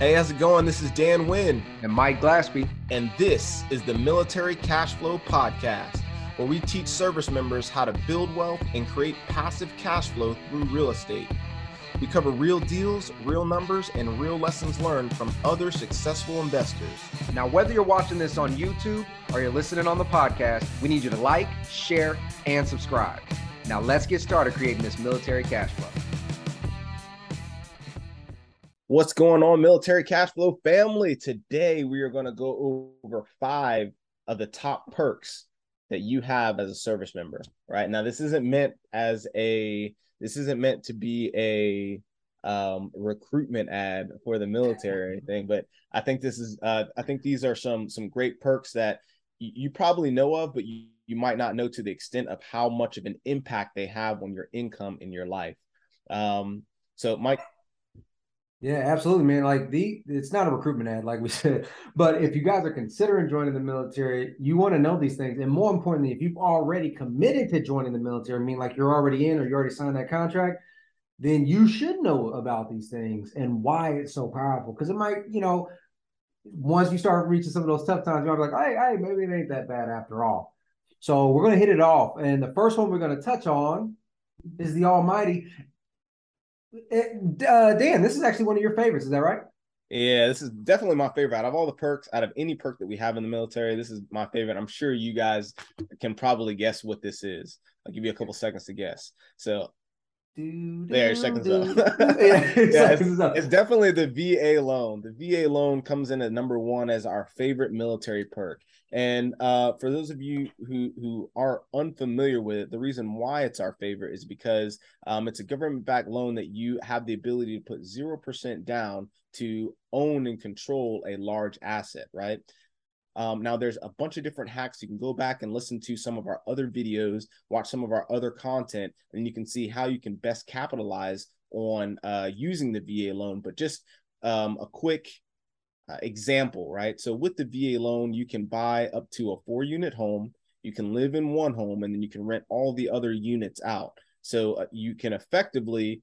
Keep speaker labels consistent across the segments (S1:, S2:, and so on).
S1: Hey, how's it going? This is Dan Wynn.
S2: And Mike Glaspie.
S1: And this is the Military Cash Flow Podcast, where we teach service members how to build wealth and create passive cash flow through real estate. We cover real deals, real numbers, and real lessons learned from other successful investors.
S2: Now, whether you're watching this on YouTube or you're listening on the podcast, we need you to like, share, and subscribe. Now, let's get started creating this military cash flow.
S1: What's going on, military cash flow family? Today, we are going to go over five of the top perks that you have as a service member. Right now, this isn't meant as a this isn't meant to be a um, recruitment ad for the military or anything, but I think this is uh, I think these are some some great perks that you, you probably know of, but you, you might not know to the extent of how much of an impact they have on your income in your life. Um, so, Mike,
S3: yeah, absolutely, man. Like the it's not a recruitment ad, like we said. But if you guys are considering joining the military, you want to know these things. And more importantly, if you've already committed to joining the military, I mean like you're already in or you already signed that contract, then you should know about these things and why it's so powerful. Because it might, you know, once you start reaching some of those tough times, you're like, hey, hey, maybe it ain't that bad after all. So we're gonna hit it off. And the first one we're gonna touch on is the Almighty. Uh, Dan, this is actually one of your favorites. Is that right?
S1: Yeah, this is definitely my favorite out of all the perks. Out of any perk that we have in the military, this is my favorite. I'm sure you guys can probably guess what this is. I'll give you a couple seconds to guess. So there, seconds up. yeah, yeah it's, it's, definitely the VA loan. The VA loan comes in at number one as our favorite military perk. And uh, for those of you who who are unfamiliar with it, the reason why it's our favorite is because um, it's a government-backed loan that you have the ability to put zero percent down to own and control a large asset, right? Um, now, there's a bunch of different hacks. You can go back and listen to some of our other videos, watch some of our other content, and you can see how you can best capitalize on uh, using the VA loan. But just um, a quick uh, example, right? So, with the VA loan, you can buy up to a four unit home, you can live in one home, and then you can rent all the other units out. So, uh, you can effectively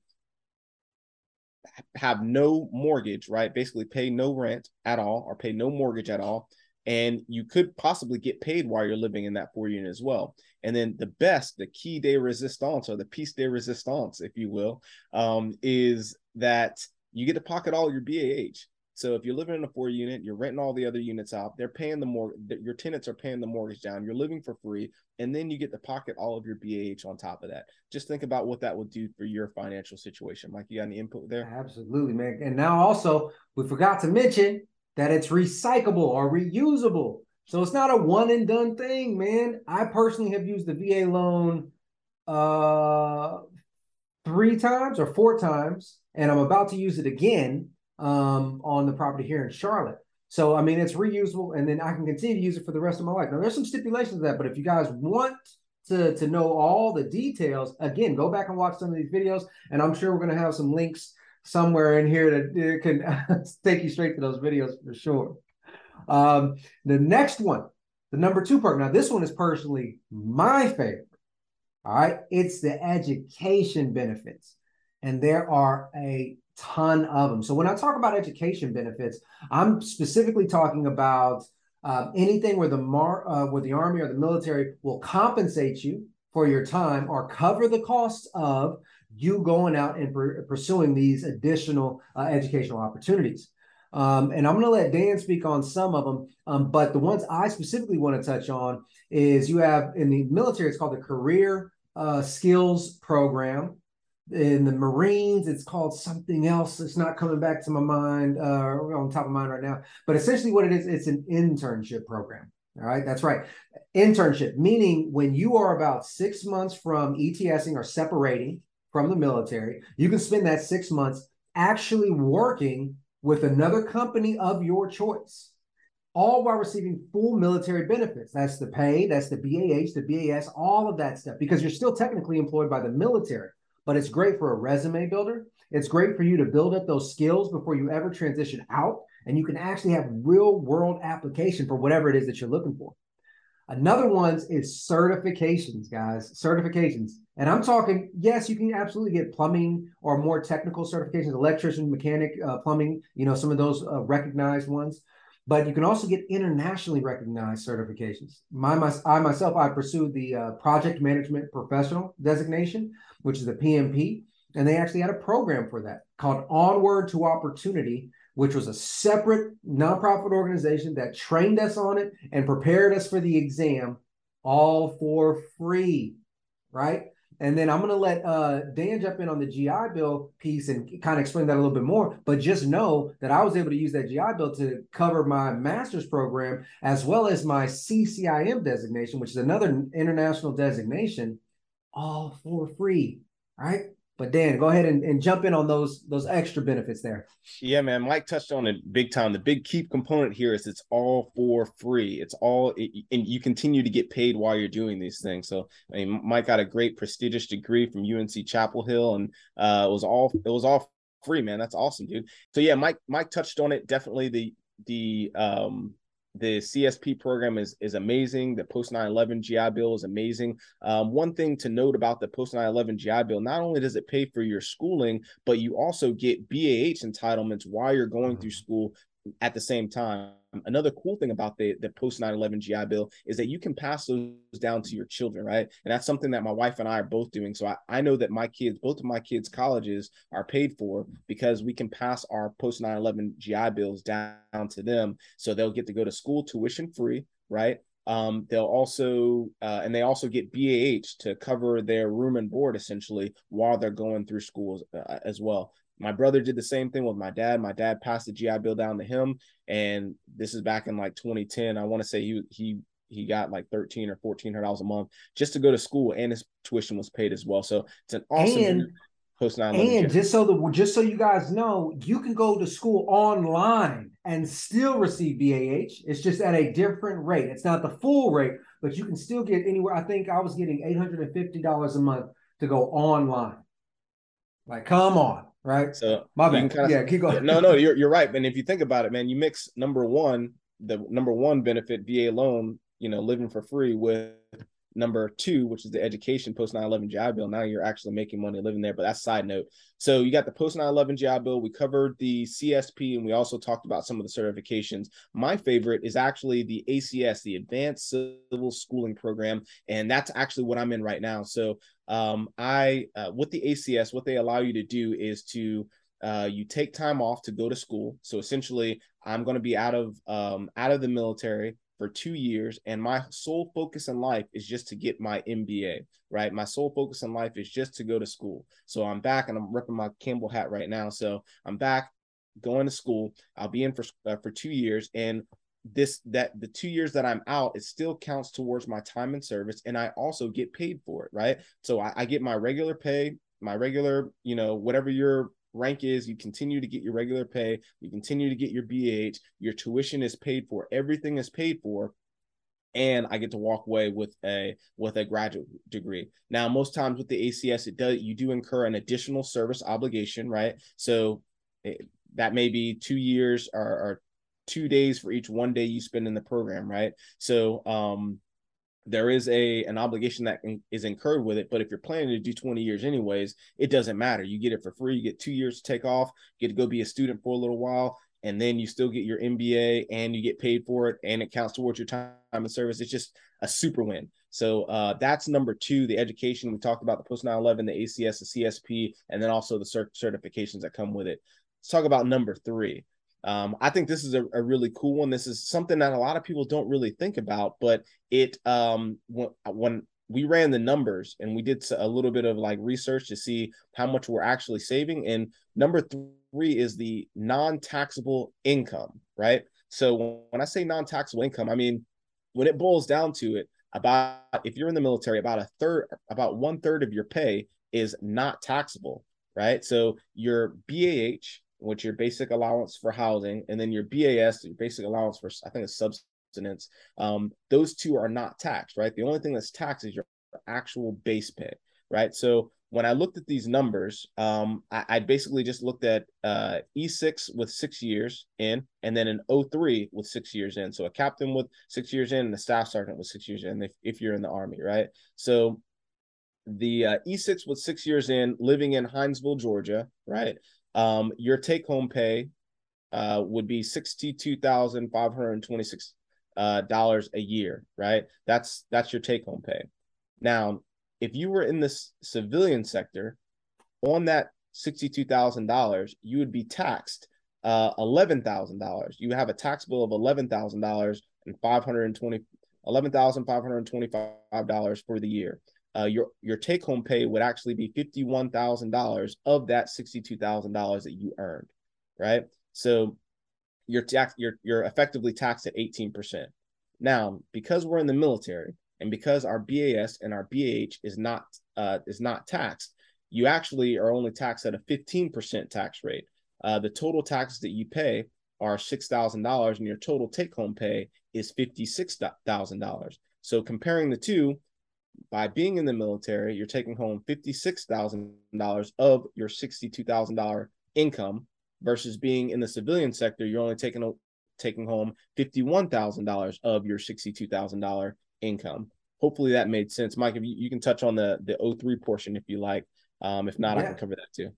S1: have no mortgage, right? Basically, pay no rent at all or pay no mortgage at all and you could possibly get paid while you're living in that four unit as well. And then the best, the key de resistance or the piece de resistance, if you will, um, is that you get to pocket all your BAH. So if you're living in a four unit, you're renting all the other units out. They're paying the more your tenants are paying the mortgage down. You're living for free, and then you get to pocket all of your BAH on top of that. Just think about what that would do for your financial situation. Mike, you got any input there?
S3: Absolutely, man. And now also we forgot to mention that it's recyclable or reusable. So it's not a one and done thing, man. I personally have used the VA loan uh three times or four times, and I'm about to use it again um on the property here in Charlotte. So I mean it's reusable, and then I can continue to use it for the rest of my life. Now there's some stipulations to that, but if you guys want to to know all the details, again, go back and watch some of these videos, and I'm sure we're gonna have some links somewhere in here that can take you straight to those videos for sure. Um, the next one, the number two perk. Now, this one is personally my favorite. All right, it's the education benefits, and there are a ton of them. So when I talk about education benefits, I'm specifically talking about uh, anything where the mar- uh, where the army or the military will compensate you for your time or cover the costs of you going out and pursuing these additional uh, educational opportunities. Um, and I'm going to let Dan speak on some of them. Um, but the ones I specifically want to touch on is you have in the military, it's called the Career uh, Skills Program. In the Marines, it's called something else. It's not coming back to my mind, uh, on top of mind right now. But essentially, what it is, it's an internship program. All right, that's right. Internship, meaning when you are about six months from ETSing or separating from the military. You can spend that six months actually working with another company of your choice, all while receiving full military benefits. That's the pay, that's the BAH, the BAS, all of that stuff, because you're still technically employed by the military. But it's great for a resume builder. It's great for you to build up those skills before you ever transition out. And you can actually have real world application for whatever it is that you're looking for. Another ones is certifications, guys. Certifications. And I'm talking, yes, you can absolutely get plumbing or more technical certifications, electrician, mechanic, uh, plumbing, you know, some of those uh, recognized ones. But you can also get internationally recognized certifications. My, my I myself, I pursued the uh, project management professional designation, which is the PMP. And they actually had a program for that called Onward to Opportunity, which was a separate nonprofit organization that trained us on it and prepared us for the exam all for free. Right. And then I'm going to let uh, Dan jump in on the GI Bill piece and kind of explain that a little bit more. But just know that I was able to use that GI Bill to cover my master's program as well as my CCIM designation, which is another international designation, all for free. Right. But Dan, go ahead and, and jump in on those those extra benefits there.
S1: Yeah, man. Mike touched on it big time. The big key component here is it's all for free. It's all it, and you continue to get paid while you're doing these things. So I mean, Mike got a great prestigious degree from UNC Chapel Hill, and uh, it was all it was all free, man. That's awesome, dude. So yeah, Mike Mike touched on it. Definitely the the um the CSP program is is amazing. The post 9/11 GI Bill is amazing. Um, one thing to note about the post 9/11 GI Bill: not only does it pay for your schooling, but you also get BAH entitlements while you're going through school at the same time. Another cool thing about the, the post 9 11 GI Bill is that you can pass those down to your children, right? And that's something that my wife and I are both doing. So I, I know that my kids, both of my kids' colleges are paid for because we can pass our post 9 11 GI Bills down to them. So they'll get to go to school tuition free, right? Um, they'll also uh, and they also get BAH to cover their room and board essentially while they're going through schools uh, as well. My brother did the same thing with my dad. My dad passed the GI Bill down to him, and this is back in like 2010. I want to say he he he got like 13 or 14 hundred dollars a month just to go to school, and his tuition was paid as well. So it's an awesome. And-
S3: post 9 and just so the just so you guys know you can go to school online and still receive BAH it's just at a different rate it's not the full rate but you can still get anywhere I think I was getting $850 a month to go online like come on right?
S1: So
S3: my bad. Kind of, yeah, keep going.
S1: no, no, you're you're right. And if you think about it, man, you mix number one, the number one benefit, VA loan, you know, living for free with number two, which is the education post 9-11 GI Bill. Now you're actually making money living there, but that's side note. So you got the post 9-11 GI Bill. We covered the CSP and we also talked about some of the certifications. My favorite is actually the ACS, the Advanced Civil Schooling Program. And that's actually what I'm in right now. So um, I, uh, with the ACS, what they allow you to do is to uh, you take time off to go to school. So essentially, I'm going to be out of um, out of the military for two years, and my sole focus in life is just to get my MBA. Right, my sole focus in life is just to go to school. So I'm back, and I'm repping my Campbell hat right now. So I'm back, going to school. I'll be in for uh, for two years, and this that the two years that I'm out, it still counts towards my time in service, and I also get paid for it. Right, so I, I get my regular pay, my regular, you know, whatever your rank is you continue to get your regular pay you continue to get your BH your tuition is paid for everything is paid for and I get to walk away with a with a graduate degree. Now, most times with the ACS, it does you do incur an additional service obligation, right? So it, that may be two years or, or, two days for each one day you spend in the program, right? So um, there is a an obligation that is incurred with it but if you're planning to do 20 years anyways it doesn't matter. You get it for free you get two years to take off you get to go be a student for a little while and then you still get your mba and you get paid for it and it counts towards your time and service. It's just a super win. So uh, that's number two the education. We talked about the post 9-11 the acs the csp and then also the cert- certifications that come with it. Let's talk about number three um, I think this is a, a, really cool one. This is something that a lot of people don't really think about, but it um, when, when we ran the numbers and we did a little bit of like research to see how much we're actually saving. And number three is the non-taxable income, right? So when I say non-taxable income, I mean when it boils down to it, about if you're in the military, about a third, about one third of your pay is not taxable, right? So your BAH which your basic allowance for housing, and then your BAS, your basic allowance for I think it's subsistence. Um, those two are not taxed, right? The only thing that's taxed is your actual base pay, right? So when I looked at these numbers, um, I, I basically just looked at uh, E6 with six years in, and then an O3 with six years in. So a captain with six years in, and a staff sergeant with six years in, if, if you're in the army, right? So the uh, E6 with six years in, living in Hinesville, Georgia, right? Um, your take home pay uh, would be sixty-two thousand five hundred twenty-six uh, dollars a year, right? That's that's your take home pay. Now, if you were in the civilian sector, on that sixty-two thousand dollars, you would be taxed uh, eleven thousand dollars. You have a tax bill of eleven thousand dollars and five hundred twenty eleven thousand five hundred twenty-five dollars for the year uh, your your take home pay would actually be fifty one thousand dollars of that sixty two thousand dollars that you earned, right? So you're tax you're you're effectively taxed at eighteen percent. Now, because we're in the military and because our BAS and our BAH is not uh, is not taxed, you actually are only taxed at a fifteen percent tax rate. Uh, the total taxes that you pay are six thousand dollars, and your total take home pay is fifty six thousand dollars. So comparing the two, by being in the military, you're taking home $56,000 of your $62,000 income versus being in the civilian sector, you're only taking taking home $51,000 of your $62,000 income. Hopefully that made sense. Mike, if you, you can touch on the the O3 portion if you like. Um, if not, yeah. I can cover that too.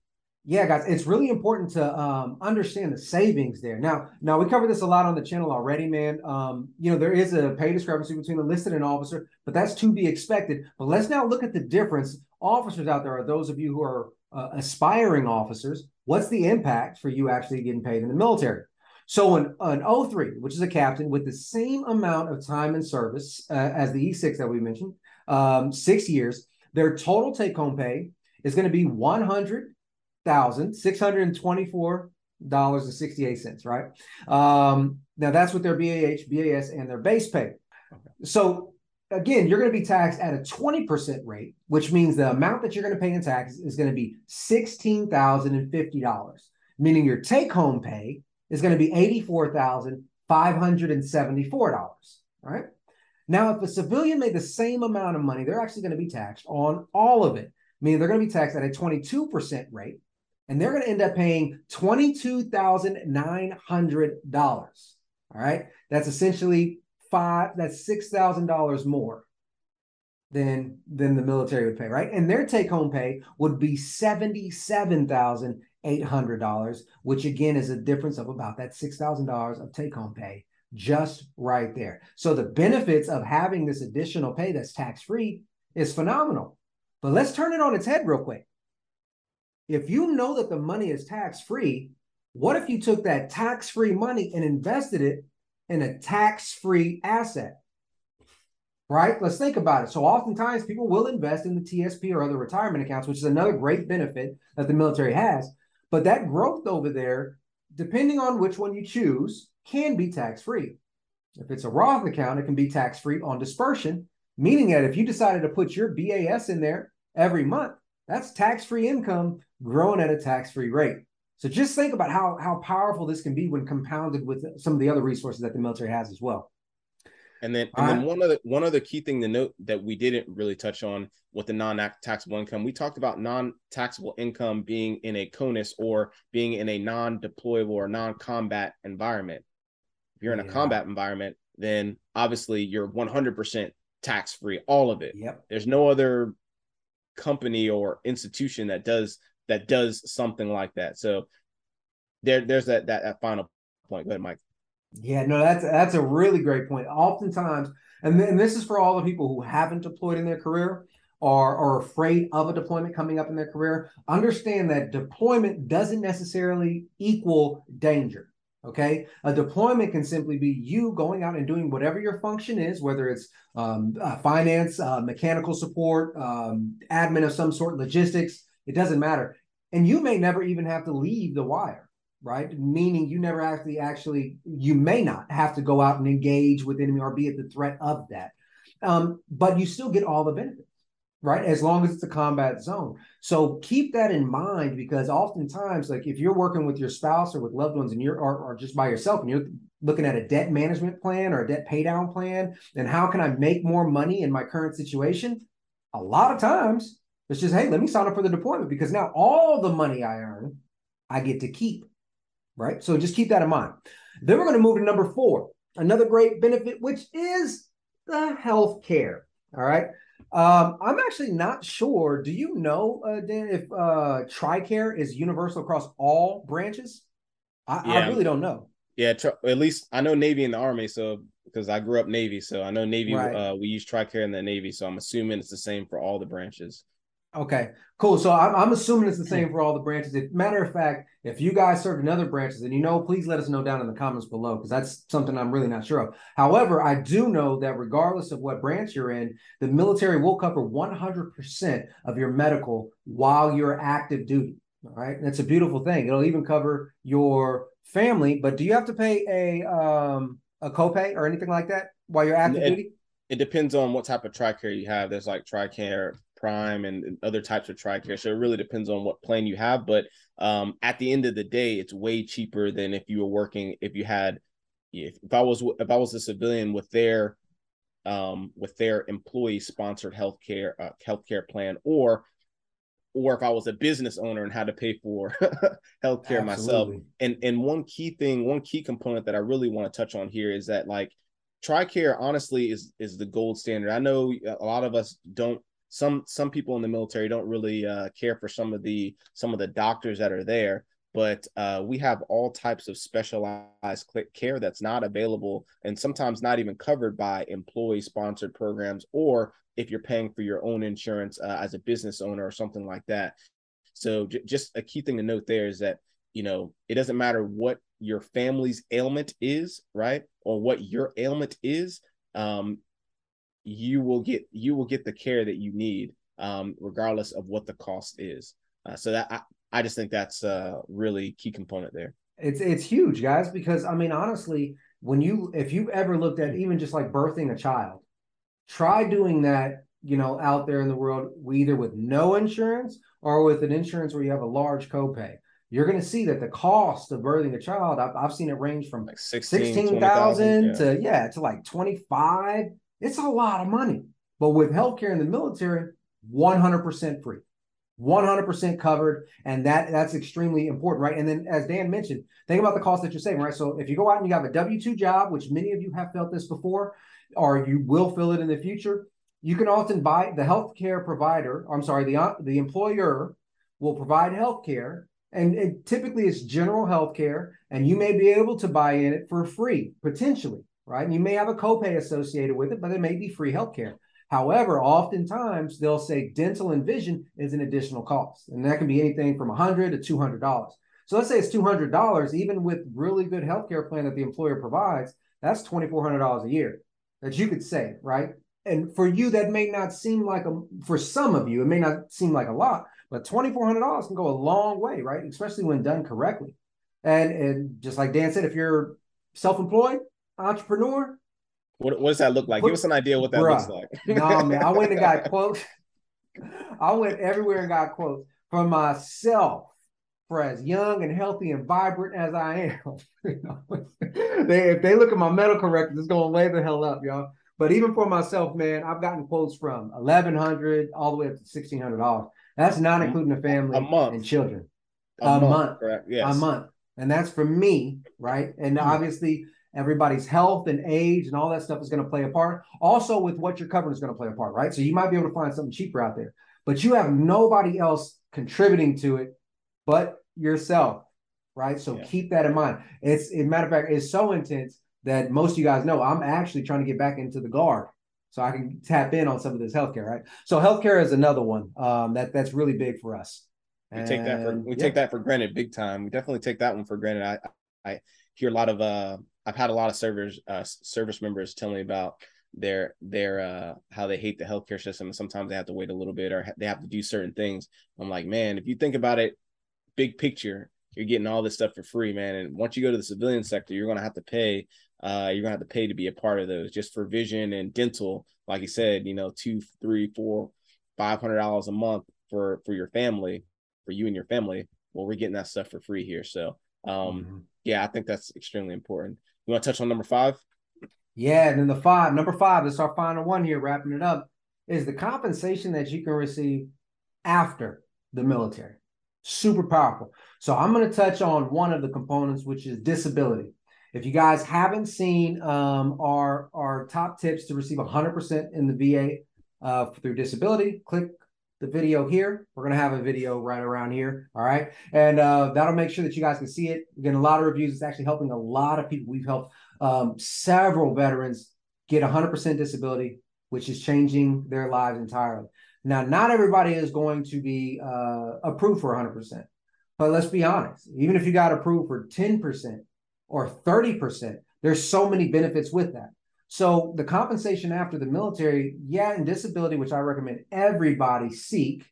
S3: Yeah, guys, it's really important to um, understand the savings there. Now, now we covered this a lot on the channel already, man. Um, you know, there is a pay discrepancy between enlisted and officer, but that's to be expected. But let's now look at the difference. Officers out there are those of you who are uh, aspiring officers. What's the impact for you actually getting paid in the military? So an, an O3, which is a captain with the same amount of time and service uh, as the E6 that we mentioned, um, six years, their total take-home pay is going to be 100 thousand six hundred and twenty-four dollars and sixty-eight cents. Right. Um, now that's with their BAH, BAS, and their base pay. Okay. So again, you're going to be taxed at a twenty percent rate, which means the amount that you're going to pay in taxes is going to be sixteen thousand and fifty dollars. Meaning your take-home pay is going to be eighty-four thousand five hundred and seventy-four dollars. All right. Now, if a civilian made the same amount of money, they're actually going to be taxed on all of it. Meaning they're going to be taxed at a 22% rate and they're going to end up paying $22,900. All right. That's essentially five, that's $6,000 more than, than the military would pay. Right. And their take home pay would be $77,800, which again is a difference of about that $6,000 of take home pay just right there. So the benefits of having this additional pay that's tax free is phenomenal. But let's turn it on its head real quick if you know that the money is tax free, what if you took that tax free money and invested it in a tax free asset? Right? Let's think about it. So, oftentimes people will invest in the TSP or other retirement accounts, which is another great benefit that the military has. But that growth over there, depending on which one you choose, can be tax free. If it's a Roth account, it can be tax free on dispersion, meaning that if you decided to put your BAS in there every month, that's tax free income growing at a tax free rate. So just think about how, how powerful this can be when compounded with some of the other resources that the military has as well.
S1: And then, and uh, then one other one other key thing to note that we didn't really touch on with the non-taxable income. We talked about non-taxable income being in a CONUS or being in a non-deployable or non-combat environment. If you're in a yeah. combat environment, then obviously you're 100% tax free, all of it.
S3: Yep.
S1: There's no other company or institution that does that does something like that. So there there's that that, that final point. Go ahead, Mike.
S3: Yeah, no, that's that's a really great point. Oftentimes, and, and this is for all the people who haven't deployed in their career or are afraid of a deployment coming up in their career, understand that deployment doesn't necessarily equal danger. Okay. A deployment can simply be you going out and doing whatever your function is, whether it's um, uh, finance, uh, mechanical support, um, admin of some sort, logistics, it doesn't matter. And you may never even have to leave the wire, right? Meaning you never actually, actually, you may not have to go out and engage with enemy or be at the threat of that. Um, but you still get all the benefits right? As long as it's a combat zone. So keep that in mind because oftentimes, like if you're working with your spouse or with loved ones and you're or, or just by yourself and you're looking at a debt management plan or a debt pay down plan, then how can I make more money in my current situation? A lot of times It's just, hey, let me sign up for the deployment because now all the money I earn, I get to keep. Right. So just keep that in mind. Then we're going to move to number four, another great benefit, which is the health care. All right. Um, I'm actually not sure. Do you know, uh, Dan, if uh, TRICARE is universal across all branches? I, yeah. I really don't know.
S1: Yeah, tr- at least I know Navy and the Army. So because I grew up Navy, so I know Navy. Right. Uh, we use TRICARE in the Navy, so I'm assuming it's the same for all the branches.
S3: Okay, cool. So I'm, I'm assuming it's the same for all the branches. If, matter of fact, if you guys serve in other branches and you know, please let us know down in the comments below because that's something I'm really not sure of. However, I do know that regardless of what branch you're in, the military will cover 100% of your medical while you're active duty. All right, and it's a beautiful thing. It'll even cover your family. But do you have to pay a um, a copay or anything like that while you're active
S1: it,
S3: duty?
S1: It depends on what type of TRICARE you have. There's like TRICARE Prime and other types of TRICARE. So it really depends on what plan you have. But um, at the end of the day, it's way cheaper than if you were working. If you had, if, if I was if I was a civilian with their um, with their employee sponsored healthcare uh, healthcare plan, or or if I was a business owner and had to pay for healthcare Absolutely. myself. And and one key thing, one key component that I really want to touch on here is that like TRICARE honestly is is the gold standard. I know a lot of us don't some some people in the military don't really uh, care for some of the some of the doctors that are there but uh, we have all types of specialized care that's not available and sometimes not even covered by employee sponsored programs or if you're paying for your own insurance uh, as a business owner or something like that. So j- just a key thing to note there is that you know it doesn't matter what your family's ailment is right or what your ailment is um, you will get you will get the care that you need um, regardless of what the cost is. Uh, so that I, I just think that's a really key component there.
S3: It's it's huge guys because i mean honestly when you if you've ever looked at even just like birthing a child try doing that you know out there in the world either with no insurance or with an insurance where you have a large copay. You're going to see that the cost of birthing a child I've, I've seen it range from like 16, 16,000 yeah. to yeah to like 25 it's a lot of money. But with healthcare in the military, 100% free. 100% covered and that that's extremely important right and then as dan mentioned think about the cost that you're saving right so if you go out and you have a w2 job which many of you have felt this before or you will feel it in the future you can often buy the healthcare provider i'm sorry the uh, the employer will provide healthcare and it typically it's general healthcare and you may be able to buy in it for free potentially right? And you may have a copay associated with it, but it may be free healthcare. However, oftentimes they'll say dental and vision is an additional cost, and that can be anything from 100 to 200 dollars. So let's say it's 200 dollars, even with really good healthcare plan that the employer provides, that's 2,400 dollars a year that you could save, right? And for you, that may not seem like a for some of you, it may not seem like a lot, but 2,400 dollars can go a long way, right? Especially when done correctly. And and just like Dan said, if you're self-employed, entrepreneur.
S1: What, what does that look like? Put, Give us an idea what that bruh, looks like.
S3: no, man. I went and got quotes. I went everywhere and got quotes for myself for as young and healthy and vibrant as I am. they, if they look at my medical records, it's gonna lay the hell up, y'all. But even for myself, man, I've gotten quotes from eleven hundred all the way up to sixteen hundred dollars. That's not including the family a month. and children. A, a month, month. correct? Yes. A month, and that's for me, right? And mm-hmm. obviously, everybody's health and age and all that stuff is going to play a part. Also, with what you're covering is going to play a part, right? So you might be able to find something cheaper out there, but you have nobody else contributing to it but yourself, right? So yeah. keep that in mind. It's, a matter of fact, it's so intense that most of you guys know I'm actually trying to get back into the guard so I can tap in on some of this healthcare, right? So healthcare is another one um, that that's really big for us.
S1: We take that for we yeah. take that for granted big time. We definitely take that one for granted. I I hear a lot of uh I've had a lot of servers uh, service members tell me about their their uh how they hate the healthcare system and sometimes they have to wait a little bit or they have to do certain things. I'm like, man, if you think about it, big picture, you're getting all this stuff for free, man. And once you go to the civilian sector, you're gonna have to pay. Uh, you're gonna have to pay to be a part of those, just for vision and dental. Like you said, you know, two, three, four, five hundred dollars a month for for your family, for you and your family. Well, we're getting that stuff for free here. So, um, mm-hmm. yeah, I think that's extremely important. You want to touch on number five?
S3: Yeah, and then the five, number five, this is our final one here, wrapping it up, is the compensation that you can receive after the military. Super powerful. So I'm going to touch on one of the components, which is disability. If you guys haven't seen um, our our top tips to receive 100% in the VA uh, through disability, click the video here. We're going to have a video right around here. All right. And uh, that'll make sure that you guys can see it. We're getting a lot of reviews. It's actually helping a lot of people. We've helped um, several veterans get 100% disability, which is changing their lives entirely. Now, not everybody is going to be uh, approved for 100%. But let's be honest, even if you got approved for 10% or 30%, there's so many benefits with that. So the compensation after the military, yeah, and disability, which I recommend everybody seek.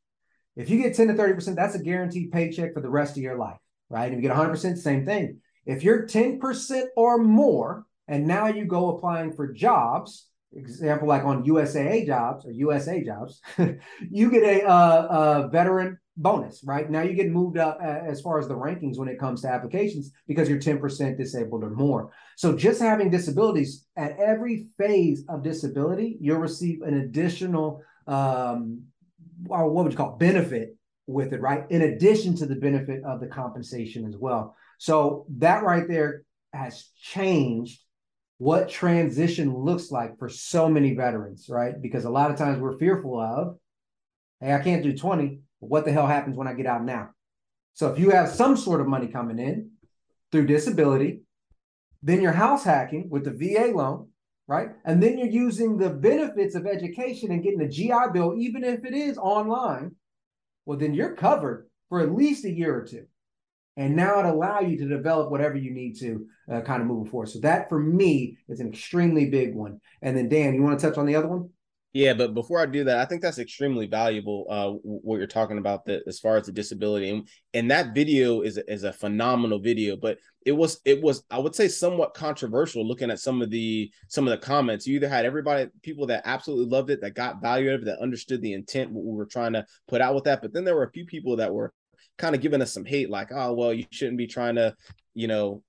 S3: If you get 10 to 30%, that's a guaranteed paycheck for the rest of your life, right? If you get 100%, same thing. If you're 10% or more, and now you go applying for jobs, example like on USAA jobs or USA jobs, you get a, uh, a veteran bonus, right? Now you get moved up as far as the rankings when it comes to applications because you're 10% disabled or more. So just having disabilities at every phase of disability, you'll receive an additional, um, or what would you call it, benefit with it, right? In addition to the benefit of the compensation as well. So that right there has changed what transition looks like for so many veterans, right? Because a lot of times we're fearful of, hey, I can't do 20 what the hell happens when I get out now? So if you have some sort of money coming in through disability, then you're house hacking with the VA loan, right? And then you're using the benefits of education and getting a GI Bill, even if it is online. Well, then you're covered for at least a year or two. And now it allow you to develop whatever you need to uh, kind of move forward. So that for me is an extremely big one. And then Dan, you want to touch on the other one?
S1: Yeah, but before I do that, I think that's extremely valuable. Uh, what you're talking about the, as far as the disability, and, and that video is is a phenomenal video. But it was it was I would say somewhat controversial. Looking at some of the some of the comments, you either had everybody people that absolutely loved it, that got value out of it, that understood the intent what we were trying to put out with that. But then there were a few people that were kind of giving us some hate, like, oh well, you shouldn't be trying to, you know,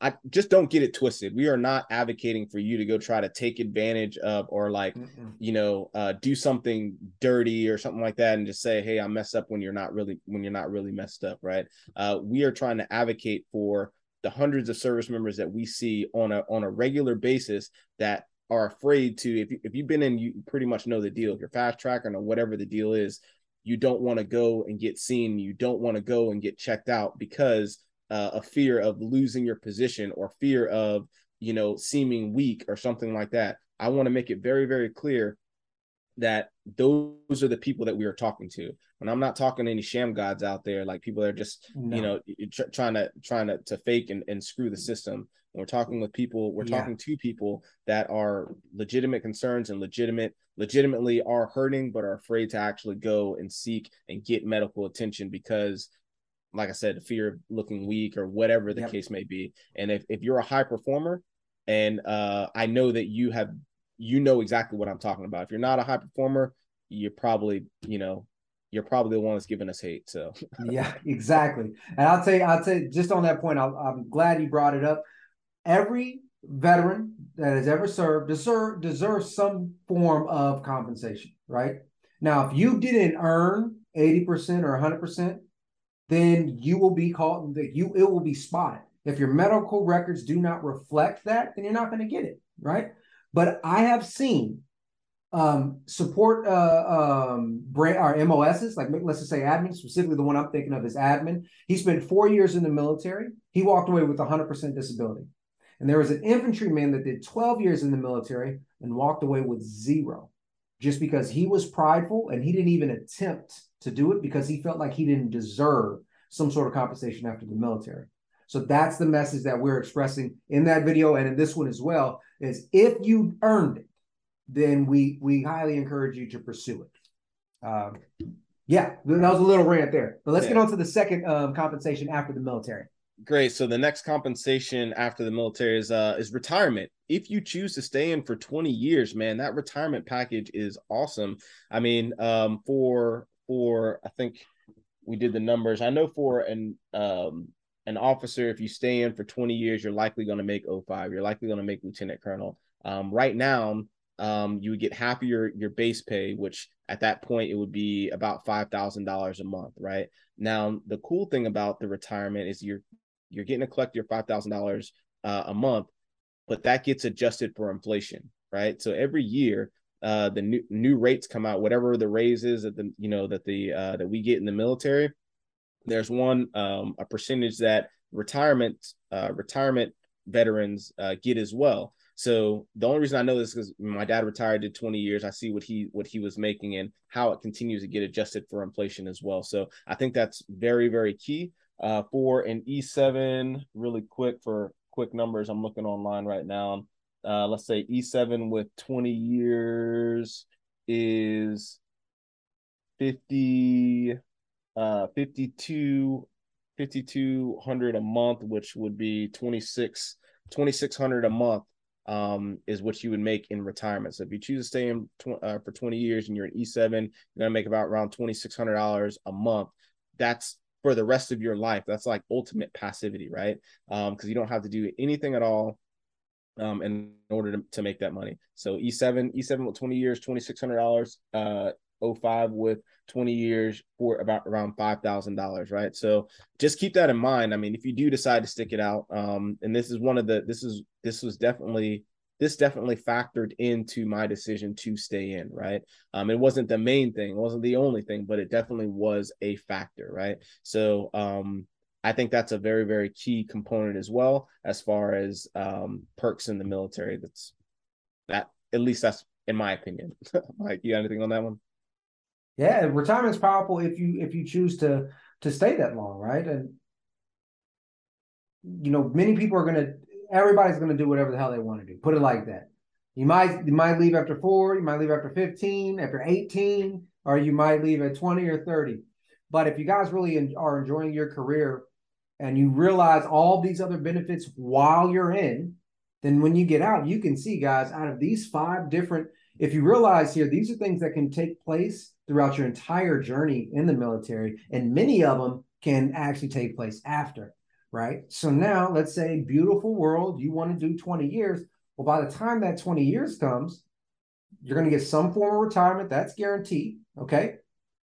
S1: I just don't get it twisted. We are not advocating for you to go try to take advantage of or like, Mm-mm. you know, uh, do something dirty or something like that and just say, "Hey, I messed up" when you're not really when you're not really messed up, right? Uh, we are trying to advocate for the hundreds of service members that we see on a on a regular basis that are afraid to if you, if you've been in you pretty much know the deal. If you're fast tracking or whatever the deal is, you don't want to go and get seen. You don't want to go and get checked out because uh, a fear of losing your position or fear of you know seeming weak or something like that i want to make it very very clear that those are the people that we are talking to and i'm not talking to any sham gods out there like people that are just no. you know tr- trying to trying to, to fake and, and screw the system we're talking with people we're yeah. talking to people that are legitimate concerns and legitimate legitimately are hurting but are afraid to actually go and seek and get medical attention because like I said, the fear of looking weak or whatever the yep. case may be. And if, if you're a high performer, and uh, I know that you have, you know exactly what I'm talking about. If you're not a high performer, you're probably, you know, you're probably the one that's giving us hate. So
S3: yeah, exactly. And I'll tell you, I'll tell you, just on that point, i am glad you brought it up. Every veteran that has ever served deserve deserves some form of compensation, right? Now, if you didn't earn 80% or 100%, then you will be called that you it will be spotted. If your medical records do not reflect that, then you're not going to get it, right? But I have seen um, support uh, um, brand our MOSs, like let's just say admin, specifically the one I'm thinking of is admin. He spent four years in the military. He walked away with 100% disability. And there was an infantryman that did 12 years in the military and walked away with zero just because he was prideful and he didn't even attempt to do it because he felt like he didn't deserve some sort of compensation after the military. So that's the message that we're expressing in that video and in this one as well is if you earned it, then we we highly encourage you to pursue it. Um, yeah, that was a little rant there. But let's yeah. get on to the second um, compensation after the military.
S1: Great. So the next compensation after the military is uh is retirement. If you choose to stay in for 20 years, man, that retirement package is awesome. I mean, um for for I think we did the numbers. I know for an um an officer, if you stay in for 20 years, you're likely going to make O5. You're likely going to make lieutenant colonel. Um, right now, um, you would get half of your your base pay, which at that point it would be about five thousand dollars a month, right? Now the cool thing about the retirement is you're you're getting to collect your five thousand uh, dollars a month, but that gets adjusted for inflation, right? So every year uh, the new new rates come out, whatever the raise is that the you know that the uh, that we get in the military. There's one um, a percentage that retirement uh, retirement veterans uh, get as well. So the only reason I know this is because my dad retired, did 20 years. I see what he what he was making and how it continues to get adjusted for inflation as well. So I think that's very very key. Uh, for an E7, really quick for quick numbers, I'm looking online right now. Uh, let's say E7 with 20 years is 50 uh 52 5200 a month which would be 26 2600 a month um is what you would make in retirement. So if you choose to stay in tw- uh, for 20 years and you're an e7 you're gonna make about around $2600 a month. That's for the rest of your life that's like ultimate passivity right um because you don't have to do anything at all um in order to, to make that money so e7 e7 with 20 years $2600 uh O5 with 20 years for about around $5,000, right? So just keep that in mind. I mean, if you do decide to stick it out, um, and this is one of the, this is, this was definitely, this definitely factored into my decision to stay in, right? Um, it wasn't the main thing, it wasn't the only thing, but it definitely was a factor, right? So, um, I think that's a very, very key component as well, as far as um, perks in the military. That's that, at least that's in my opinion. Mike, you got anything on that one?
S3: Yeah, retirement's powerful if you if you choose to to stay that long, right? And you know, many people are gonna everybody's gonna do whatever the hell they want to do. Put it like that. You might you might leave after four, you might leave after 15, after 18, or you might leave at 20 or 30. But if you guys really are enjoying your career and you realize all these other benefits while you're in, then when you get out, you can see, guys, out of these five different, if you realize here, these are things that can take place throughout your entire journey in the military, and many of them can actually take place after, right? So now, let's say, beautiful world, you want to do 20 years. Well, by the time that 20 years comes, you're going to get some form of retirement, that's guaranteed, okay?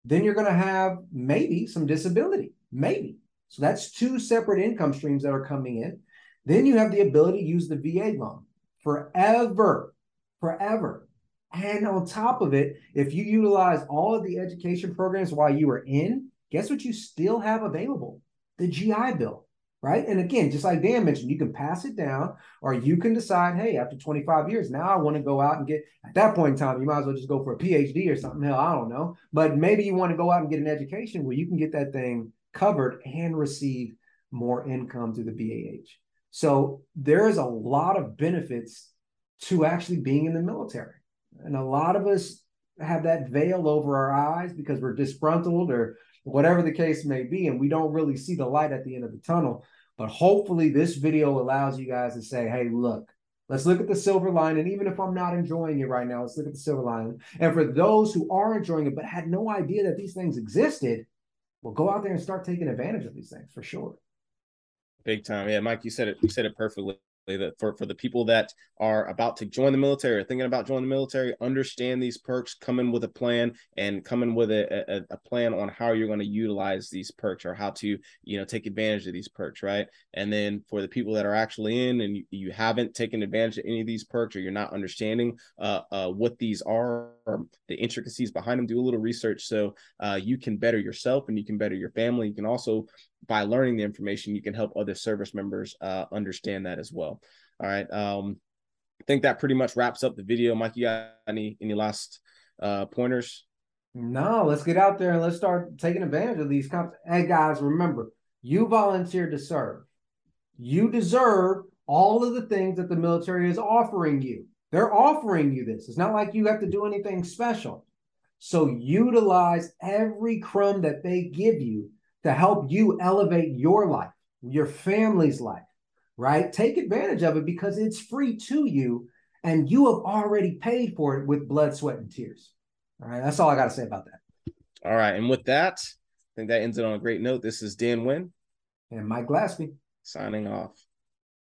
S3: Then you're going to have maybe some disability, maybe. So that's two separate income streams that are coming in. Then you have the ability to use the VA loan forever, forever. And on top of it, if you utilize all of the education programs while you were in, guess what you still have available? The GI Bill, right? And again, just like Dan mentioned, you can pass it down or you can decide, hey, after 25 years, now I want to go out and get, at that point in time, you might as well just go for a PhD or something. Hell, I don't know. But maybe you want to go out and get an education where you can get that thing covered and receive more income through the BAH. So there is a lot of benefits to actually being in the military. And a lot of us have that veil over our eyes because we're disgruntled or whatever the case may be, and we don't really see the light at the end of the tunnel. But hopefully, this video allows you guys to say, hey, look, let's look at the silver line. And Even if I'm not enjoying it right now, let's look at the silver line. And for those who are enjoying it but had no idea that these things existed, well, go out there and start taking advantage of these things for sure.
S1: Big time. Yeah, Mike, you said it, you said it perfectly that for, for the people that are about to join the military or thinking about joining the military, understand these perks, come in with a plan and come in with a, a, a plan on how you're going to utilize these perks or how to, you know, take advantage of these perks, right? And then for the people that are actually in and you, you haven't taken advantage of any of these perks or you're not understanding uh, uh, what these are, the intricacies behind them, do a little research so uh, you can better yourself and you can better your family. You can also by learning the information, you can help other service members uh, understand that as well. All right. Um, I think that pretty much wraps up the video. Mike, you got any any last uh, pointers?
S3: No, let's get out there and let's start taking advantage of these. Comp- hey guys, remember, you volunteered to serve. You deserve all of the things that the military is offering you. They're offering you this. It's not like you have to do anything special. So utilize every crumb that they give you to help you elevate your life, your family's life, right? Take advantage of it because it's free to you and you have already paid for it with blood, sweat, and tears. All right. That's all I got to say about that.
S1: All right. And with that, I think that ends it on a great note. This is Dan Wynn
S3: and Mike Glaspie
S1: signing off.